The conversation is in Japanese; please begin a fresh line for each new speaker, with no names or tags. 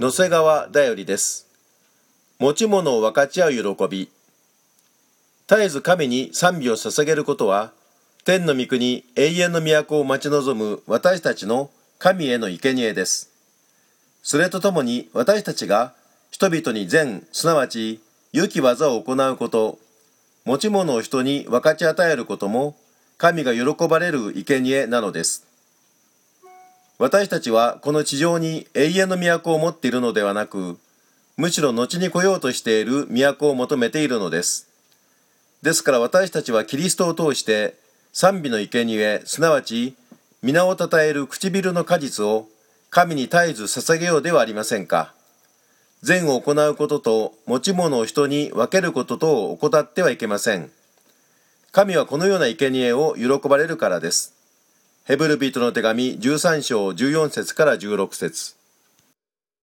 野瀬川だよりです。持ち物を分かち合う喜び。絶えず神に賛美を捧げることは、天の御国永遠の都を待ち望む私たちの神への生贄です。それとともに私たちが人々に善、すなわち良き技を行うこと、持ち物を人に分かち与えることも、神が喜ばれる生贄なのです。私たちはこの地上に永遠の都を持っているのではなく、むしろ後に来ようとしている都を求めているのです。ですから私たちはキリストを通して賛美の生贄すなわち皆をたたえる唇の果実を神に絶えず捧げようではありませんか。善を行うことと持ち物を人に分けることとを怠ってはいけません。神はこのような生贄を喜ばれるからです。ヘブルビートの手紙13章14節から16節。